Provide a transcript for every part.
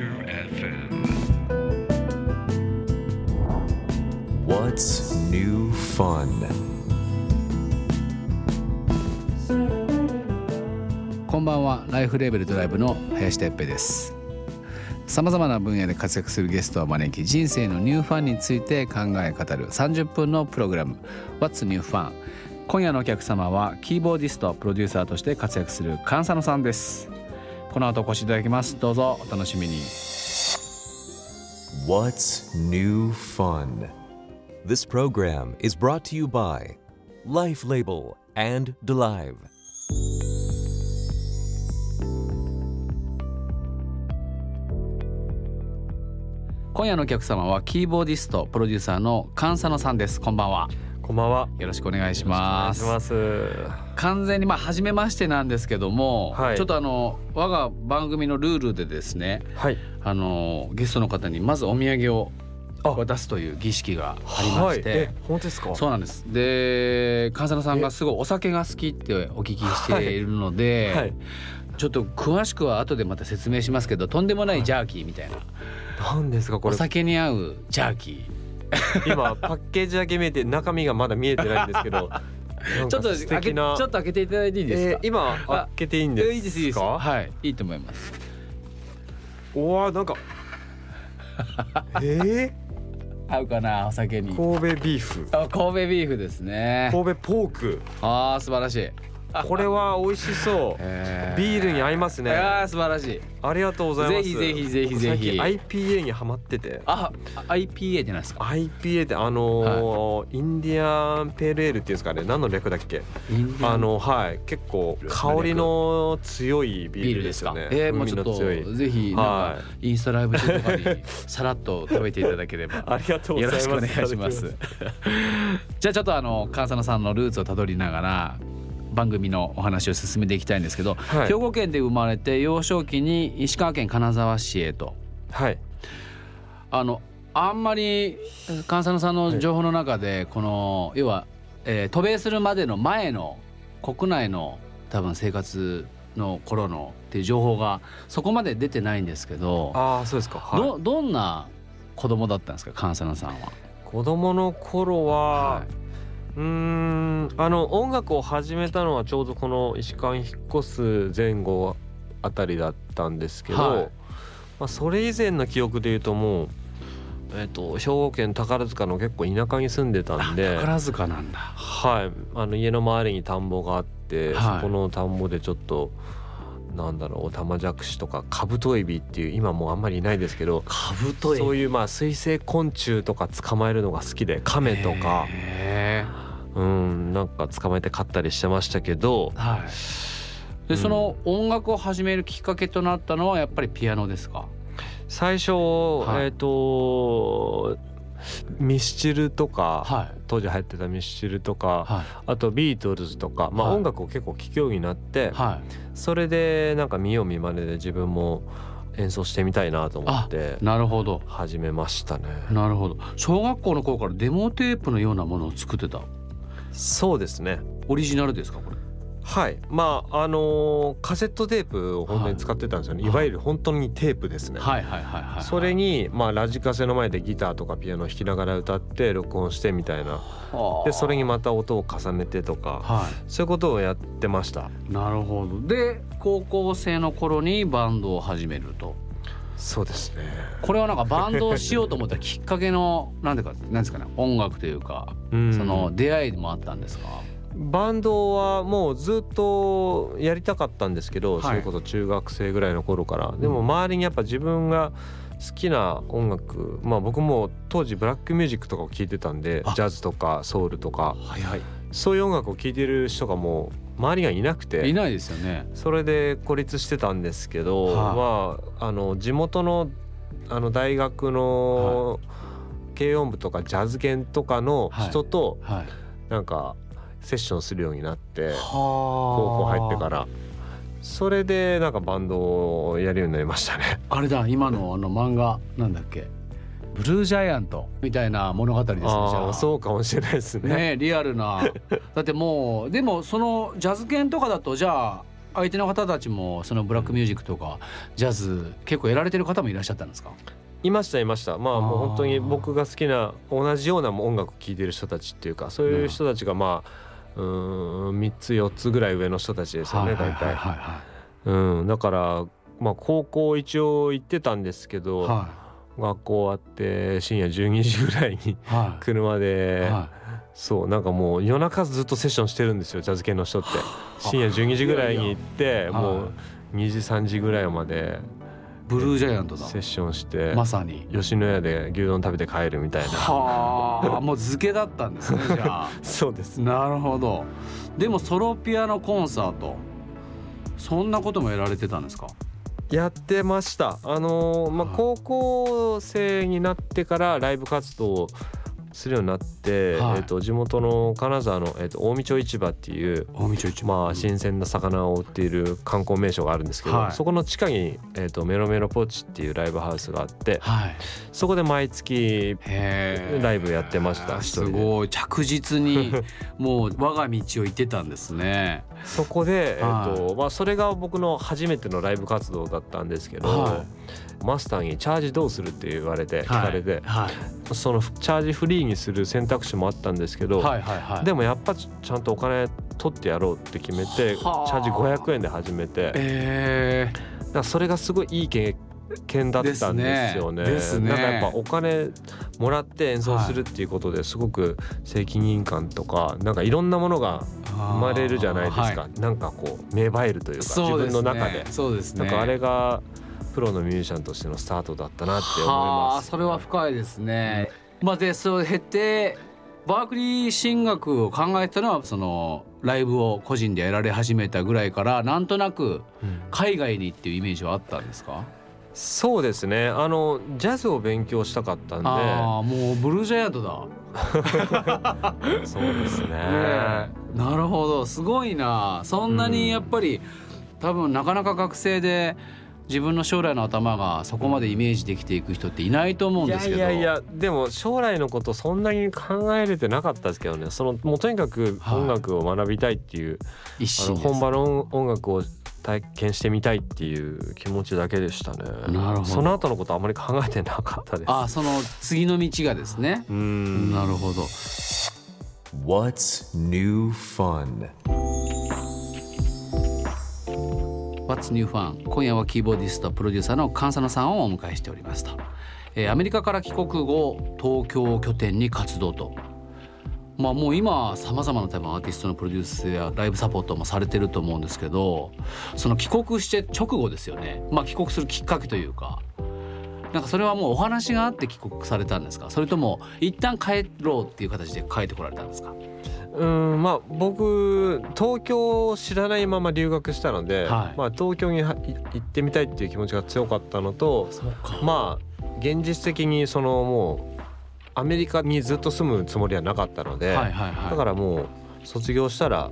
FM. What's new fun? こんばんは。ライフレーベルドライブの林哲平です。さまざまな分野で活躍するゲストを招き人生のニューファンについて考え語る30分のプログラム。What's New Fun? 今夜のお客様はキーボーディストプロデューサーとして活躍する菅佐野さんですこの後お越しいただきますどうぞお楽しみに What's new fun? This program is brought to you by Life Label and Delive. 今夜のお客様はキーボーディストプロデューサーの菅佐野さんですこんばんはこんばんは。よろしくお願いしますます。完全にまあ初めましてなんですけども、はいちょっとあの我が番組のルールでですねはい。あのゲストの方にまずお土産をあ渡すという儀式がありまはい。して、え、本当ですか？そうなんですで菅佐野さんがすごいお酒が好きってお聞きしているので、はい。ちょっと詳しくは後でまた説明しますけどとんでもないジャーキーみたいな、なんですかこおれ。酒に合うジャーキ 今パッケージだけ見えて中身がまだ見えてないんですけど。ーちょっと素開けち。ょっと開けていただいていいですか、えー今開けていいんですか？いいですいいですはいいいと思いますおわなんか。え 合うかなお酒にー、神戸ビーフ。あ神戸ビーフですね神戸ポーク。あー素晴らしいこれは美味しそう。えビールに合いますね。あー素晴らしい。ありがとうございます。ぜひぜひぜひぜひ。最近 IPA にハマってて。あ IPA って何ですか。IPA ってあのーインディアンペールエールっていうんですかね。何の略だっけ？あのはい。結構香りの強いビールですよね。えー、もうちょっとぜひなんかはインスタライブ中とかに さらっと食べていただければ。ありがとうごよざいます。ろしくお願いします。じゃあちょっとあの菅佐野さんのルーツをたどりながら番組のお話を進めていきたいんですけど、はい。兵庫県で生まれて幼少期に石川県金沢市へと。はい。あのあんまり菅佐野さんの情報の中でこの要は、えー渡米するまでの前の国内の多分生活の頃のっていう情報がそこまで出てないんですけど、ああそうですか。はい。どどんな子供だったんですか菅佐野さんは？子供の頃は、はいうーん。あの音楽を始めたのはちょうどこの石川に引っ越す前後あたりだったんですけど、はい。まあ、それ以前の記憶で言うともう、えっと兵庫県宝塚の結構田舎に住んでたんで。宝塚なんだ。はい、あの家の周りに田んぼがあって、はい。そこの田んぼでちょっとなんだろうオタマジャクシとかカブトエビっていう今もうあんまりいないですけどカブトそういうまあ水生昆虫とか捕まえるのが好きでカメとか。へうんなんか捕まえて飼ったりしてましたけどーはい。で、うんその音楽を始めるきっかけとなったのはやっぱりピアノですか？最初、いえっ、とミスチルとか、はい当時流行ってたミスチルとか、はあとビートルズとか、まあ、はい音楽を結構聴くようになって、いはそれでなんか見よう見まねで自分も演奏してみたいなと思ってい。なるほど。始めましたね。なるほど。小学校の頃からデモテープのようなものを作ってた。そうですね。オリジナルですかこれ？はい。まああのーカセットテープを本当に使ってたんですよね。はいい、わゆる本当にテープですね。はいはいはいはい。それにまあラジカセの前でギターとかピアノを弾きながら歌って録音してみたいな。はあでそれにまた音を重ねてとかはそういうことをやってました。い。なるほど。で高校生の頃にバンドを始めると。そうですね。これはなんかバンドをしようと思ったきっかけのなんていうかなんですかね音楽というか、うんその出会いもあったんですか？バンドはもうずっとやりたかったんですけど、はいそれこそ中学生ぐらいの頃からでも周りにやっぱ自分が好きな音楽まあ僕も当時ブラックミュージックとかを聴いてたんであジャズとかソウルとかはいはい。そういう音楽を聴いてる人がもう周りがいなくいてないですよね。それで孤立してたんですけど、はまああの地元のあの大学の軽音部とかジャズ研とかの人とはい。なんかセッションするようになって。は高校入ってから。それでなんかバンドをやるようになりましたね。あれだ今のあの漫画なんだっけ？ブルージャイアントみたいな物語ですねじゃあ。そうかもしれないですね。ねリアルな。だってもうでもそのジャズ犬とかだとじゃあ相手の方たちもそのブラックミュージックとかジャズ結構やられてる方もいらっしゃったんですか？いましたいました。まあもう本当に僕が好きな同じような音楽を聴いてる人たちっていうかそういう人たちがまあうん3つ4つぐらい上の人たちですよね大体。うんだからまあ高校一応行ってたんですけど、はい、学校終わって深夜12時ぐらいに車で、はい、そうなんかもう夜中ずっとセッションしてるんですよジャズ系の人って。深夜12時ぐらいに行ってもう2時3時ぐらいまでブルージャイアントだ。セッションしてまさに。吉野家で牛丼食べて帰るみたいな。はあもう漬けだったんですねじゃあ。そうです。なるほど。でもソロピアノコンサートそんなこともやられてたんですか？やってました。あのー、まあ、高校生になってからライブ活動するようになって、はい、えーと、地元の金沢の、えーと、近江町市場っていうまあ、新鮮な魚を売っている観光名所があるんですけど、はい、そこの地下に、えーと、メロメロポーチっていうライブハウスがあって、はい、そこで毎月ライブやってましたすごい。着実に もう我が道を行ってたんですね。そこで、えーとまあ、それが僕の初めてのライブ活動だったんですけど。マスターにチャージどうするって言われて聞かれて、そのチャージフリーにする選択肢もあったんですけど、はいはいはい、でもやっぱちゃんとお金取ってやろうって決めてチャージ500円で始めて、えー、だからそれがすごいいい経験だったんですよね。ですね。なんかやっぱお金もらって演奏するっていうことですごく責任感とかなんかいろんなものが生まれるじゃないですか、はい、なんかこう芽生えるというか自分の中で。そうですね。なんかあれがプロのミュージシャンとしてのスタートだったなって思います。それは深いですね。まあでそう経てバークリー進学を考えたのはそのライブを個人でやられ始めたぐらいからなんとなく海外にっていうイメージはあったんですか、うん、そうですね。あのジャズを勉強したかったんで。ああもうブルージャイアントだ。そうですね、ね、なるほど。すごいな。そんなにやっぱり、うん、多分なかなか学生で自分の将来の頭がそこまでイメージできていく人っていないと思うんですけどいやいやいやでも将来のことそんなに考えれてなかったですけどねそのもうとにかく音楽を学びたいっていう、はい、あの本場の音楽を体験してみたいっていう気持ちだけでしたね。なるほど。その後のことあまり考えてなかったです。あ、その次の道がですね。うん。なるほど。What's new fun? What's New Fun 今夜はキーボーディストプロデューサーの菅佐野さんをお迎えしておりますと、えー、アメリカから帰国後東京を拠点に活動と。まあもう今さまざまな多分アーティストのプロデュースやライブサポートもされてると思うんですけどその帰国して直後ですよね。まあ帰国するきっかけというか。なんかそれはもうお話があって帰国されたんですか？それとも一旦帰ろうっていう形で帰ってこられたんですか？うんまあ僕東京を知らないまま留学したので、はい、まあ、東京に行ってみたいっていう気持ちが強かったのとまあ現実的にそのもうアメリカにずっと住むつもりはなかったので、はいはいはい、だからもう卒業したら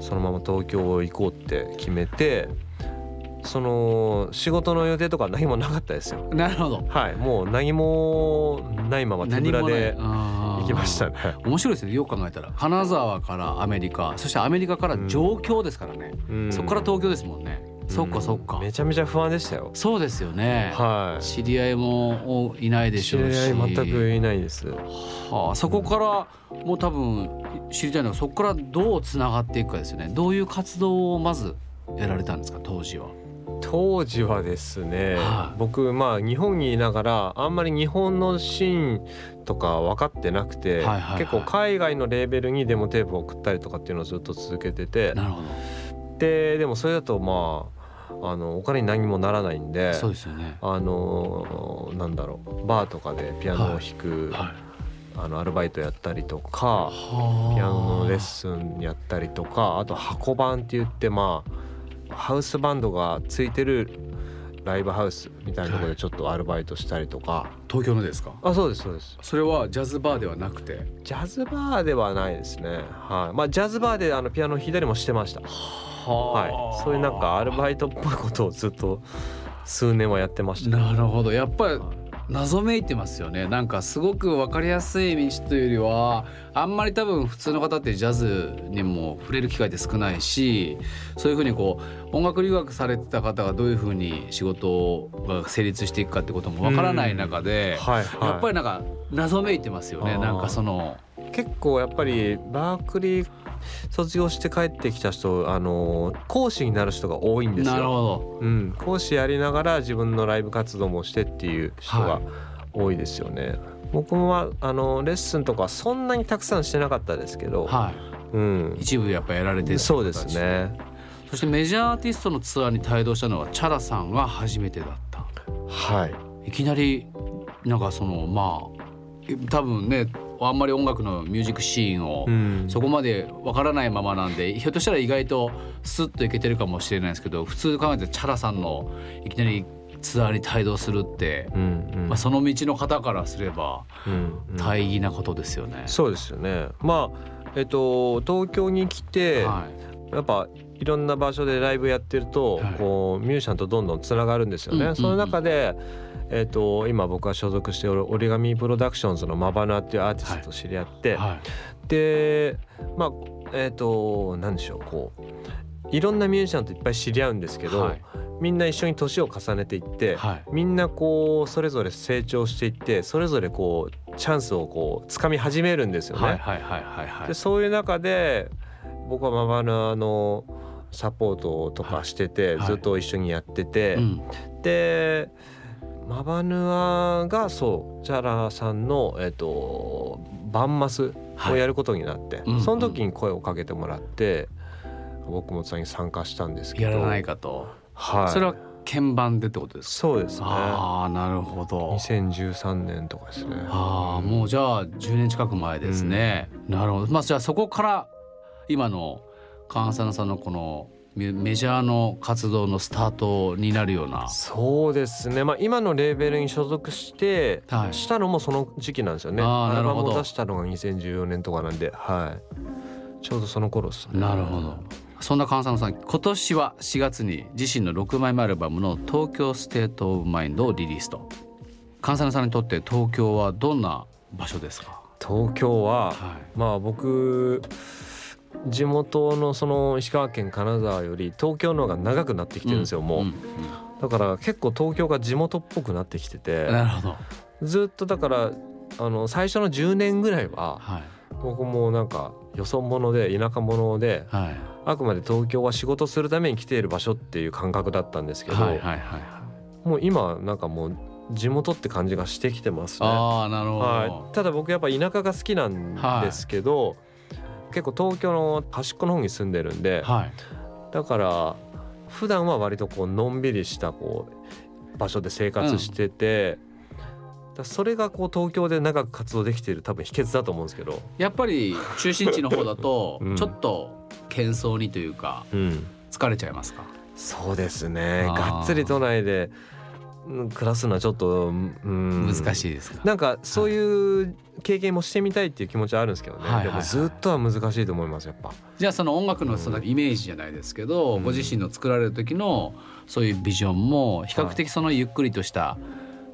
そのまま東京行こうって決めてその仕事の予定とか何もなかったですよ。なるほど。はい、もう何もないまま手ぶらで行きましたね。面白いですね。よく考えたら。金沢からアメリカ、そしてアメリカから上京ですからね。うん、そこから東京ですもんね。そっかそっか、めちゃめちゃ不安でしたよ。そうですよね。はい。知り合いもいないでしょうし。知り合い全くいないです。はあ。そこからもう多分知りたいのはそこからどうつながっていくかですよね。どういう活動をまずやられたんですか当時は当時はですね、はあ、僕まあ日本にいながらあんまり日本のシーンとか分かってなくて、はいはいはい、結構海外のレーベルにデモテープを送ったりとかっていうのをずっと続けてて。ででもそれだとまああのお金に何もならないんでそうですよね。あのなんだろうバーとかでピアノを弾く、はい。はいあのアルバイトやったりとかピアノのレッスンやったりとかあと箱番って言ってまあハウスバンドがついてるライブハウスみたいなところでちょっとアルバイトしたりとか、東京のですか？あそうですそうです。それはジャズバーではなくて？ジャズバーではないですね。はい。まあジャズバーであのピアノ弾いたりもしてました。はい。そういうなんかアルバイトっぽいことをずっと数年はやってました、ね、なるほど。やっぱり謎めいてますよね。なんかすごく分かりやすい道というよりはあんまり多分普通の方ってジャズにも触れる機会って少ないしそういうふうにこう音楽留学されてた方がどういうふうに仕事が成立していくかってことも分からない中で、はいはい、やっぱりなんか謎めいてますよね。なんかその。結構やっぱりバークリー卒業して帰ってきた人あの講師になる人が多いんですよ。なるほど、うん、講師やりながら自分のライブ活動もしてっていう人が多いですよね。はい、僕もあのレッスンとかそんなにたくさんしてなかったですけど、はいうん、一部やっぱやられてるそうですね。そしてメジャーアーティストのツアーに帯同したのはチャラさんが初めてだった。はい。いきなりなんかそのまあ多分ねあんまり音楽のミュージックシーンをそこまでわからないままなんで、ひょっとしたら意外とスッといけてるかもしれないですけど普通考えてチャラさんのいきなりツアーに帯同するって、うんうん、まあ、その道の方からすれば大義なことですよね。うんうん、そうですよね。まあえっと東京に来て、はい、やっぱいろんな場所でライブやってると、はい、こうミュージシャンとどんどんつながるんですよね。うんうんうん、その中でえーと、今僕が所属している折り紙プロダクションズのマバナっていうアーティストと知り合って、はい。はい、でまあえっ、ー、と何でしょうこういろんなミュージシャンといっぱい知り合うんですけど、はい、みんな一緒に年を重ねていって、みんなこうそれぞれ成長していってそれぞれこうチャンスをこう掴み始めるんですよね。でそういう中で僕はマバナのサポートとかしてて、ずっと一緒にやってて、うん、でマバヌアがそうチャラさんの、えーと、バンマスをやることになって、はい、その時に声をかけてもらって、僕もそれに参加したんですけど。やらないかと、はい、それは鍵盤でってことですか？そうですね。ああなるほど。2013年とかですね。ああもうじゃあ10年近く前ですね、うん、なるほど。まあじゃあそこから今のKan Sano さんのこのメジャーの活動のスタートになるような。そうですね、まあ、今のレーベルに所属して、はい、したのもその時期なんですよね。あなるほど。出したのが2014年とかなんで、はい、ちょうどその頃ですね。なるほど。そんな Kan Sano さん今年は4月に自身の6枚目アルバムの「東京 State of Mind」をリリースと。 Kan Sano さんにとって東京はどんな場所ですか？東京は、はい、まあ僕地元のその石川県金沢より東京の方が長くなってきてるんですよ、もう、だから結構東京が地元っぽくなってきてて。なるほど。ずっとだからあの最初の10年ぐらいは、はい、僕もなんかよそ者で田舎者で、はい、あくまで東京は仕事するために来ている場所っていう感覚だったんですけど、はいはいはい、もう今なんかもう地元って感じがしてきてますね。あなるほど、はい、ただ僕やっぱ田舎が好きなんですけど、はい結構東京の端っこの方に住んでるんで、はい、だから普段は割とこうのんびりしたこう場所で生活してて、うん、それがこう東京で長く活動できている多分秘訣だと思うんですけど。やっぱり中心地の方だと ちょっと喧騒にというか、疲れちゃいますか、そうですね。がっつり都内で暮らすのはちょっと、うん、難しいですか？なんかそういう経験もしてみたいっていう気持ちはあるんですけどね、はい、でもずっとは難しいと思いますやっぱ。じゃあその音楽のそのイメージじゃないですけど、うん、ご自身の作られる時のそういうビジョンも比較的そのゆっくりとした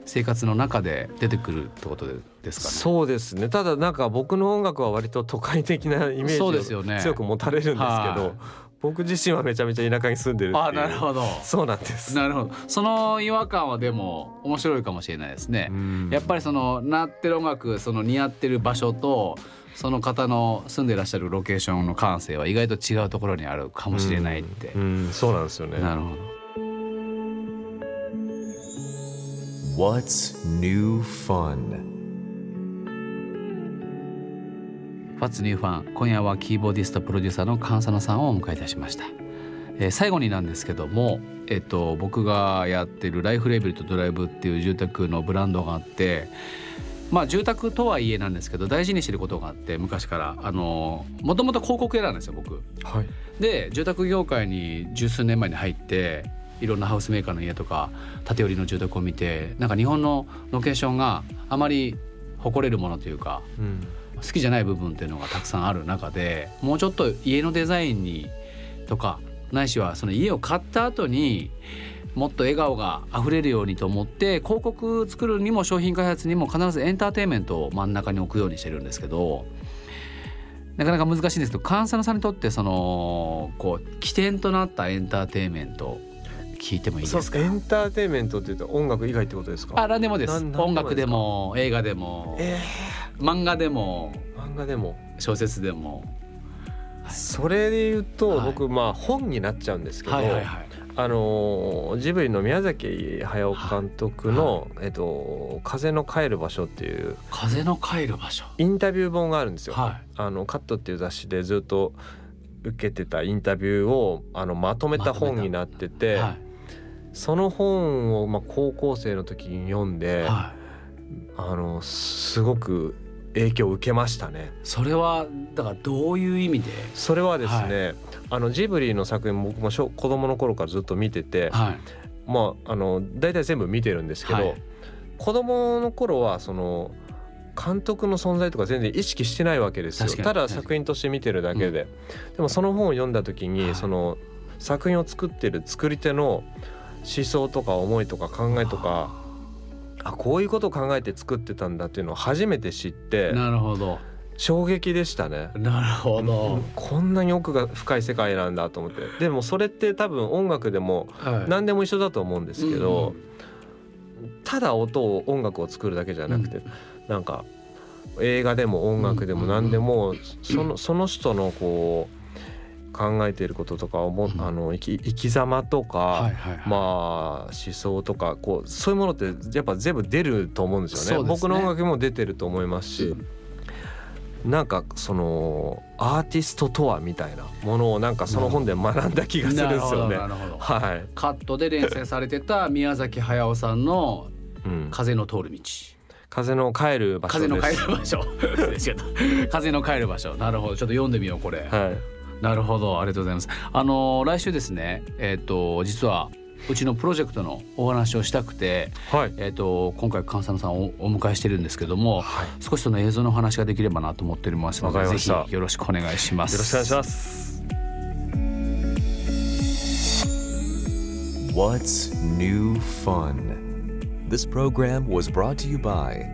生活の中で出てくるってことですかね？そうですね。ただなんか僕の音楽は割と都会的なイメージを強く持たれるんですけど、僕自身はめちゃめちゃ田舎に住んでるあなるほど。そうなんです。なるほど。その違和感はでも面白いかもしれないですね。やっぱりその鳴ってる音楽その似合ってる場所とその方の住んでいらっしゃるロケーションの感性は意外と違うところにあるかもしれないって。うん。そうなんですよね。なるほど。What's new fun? What's New Fun 今夜はキーボーディストプロデューサーの菅佐野さんをお迎えいたしました、えー、最後になんですけども、えっと、僕がやってるライフレーベルとドライブっていう住宅のブランドがあってまあ住宅とはいえなんですけど大事にしてることがあって昔から。あのもともと広告屋なんですよ僕。はい、で住宅業界に十数年前に入っていろんなハウスメーカーの家とか建て売りの住宅を見てなんか日本のロケーションがあまり誇れるものというか、うん、好きじゃない部分っていうのがたくさんある中でもうちょっと家のデザインにとかないしはその家を買った後にもっと笑顔があふれるようにと思って広告作るにも商品開発にも必ずエンターテインメントを真ん中に置くようにしてるんですけどなかなか難しいんですけど菅佐野さんにとってそのこう起点となったエンターテインメント聞いてもいいですか？エンターテインメントっていうと音楽以外ってことですか？あ何でもです。音楽でも映画でも、えー、漫画でも漫画でも。小説でも。それで言うと、僕まあ本になっちゃうんですけど、あのジブリの宮崎駿監督の、えっと「風の帰る場所」っていう風の帰る場所。インタビュー本があるんですよ。あのカットっていう雑誌でずっと受けてたインタビューをあのまとめた。本になってて、はい、その本をまあ高校生の時に読んで、はい、あのすごく影響を受けましたね。それはだからどういう意味で？それはですね、はい、あのジブリの作品僕も子供の頃からずっと見てて、はい、まああの大体全部見てるんですけど、はい、子供の頃はその監督の存在とか全然意識してないわけですよ。ただ作品として見てるだけで、うん、でもその本を読んだ時に、その作品を作ってる作り手の思想とか思いとか考えとかあこういうことを考えて作ってたんだっていうのを初めて知ってなるほど。衝撃でしたね。なるほど、こんなに奥が深い世界なんだと思って。でもそれって多分音楽でも何でも一緒だと思うんですけど、はいただ音を音楽を作るだけじゃなくて、うん、なんか映画でも音楽でも何でも、そのその人のこう考えていることとか思、うん、あの生き生き様とか、はいはいはい、まあ思想とかこうそういうものってやっぱ全部出ると思うんですよね。ね。僕の音楽も出てると思いますし。なんかそのアーティストとはみたいなものをなんかその本で学んだ気がするんですよね。はい。カットで連載されてた宮崎駿さんの風の通る道。風の帰る場所風の帰る場所。風の帰る場所。なるほど。ちょっと読んでみようこれ、はい、なるほどありがとうございますあの来週ですねえっ、ー、と実はうちのプロジェクトのお話をしたくて、はい、えーと、今回菅佐野さんをお迎えしてるんですけども、はい、少しその映像の話ができればなと思っておりますのでぜひよろしくお願いします。よろしくお願いします What's New Fun? This program was brought to you by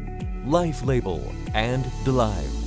Life Label and DeLive.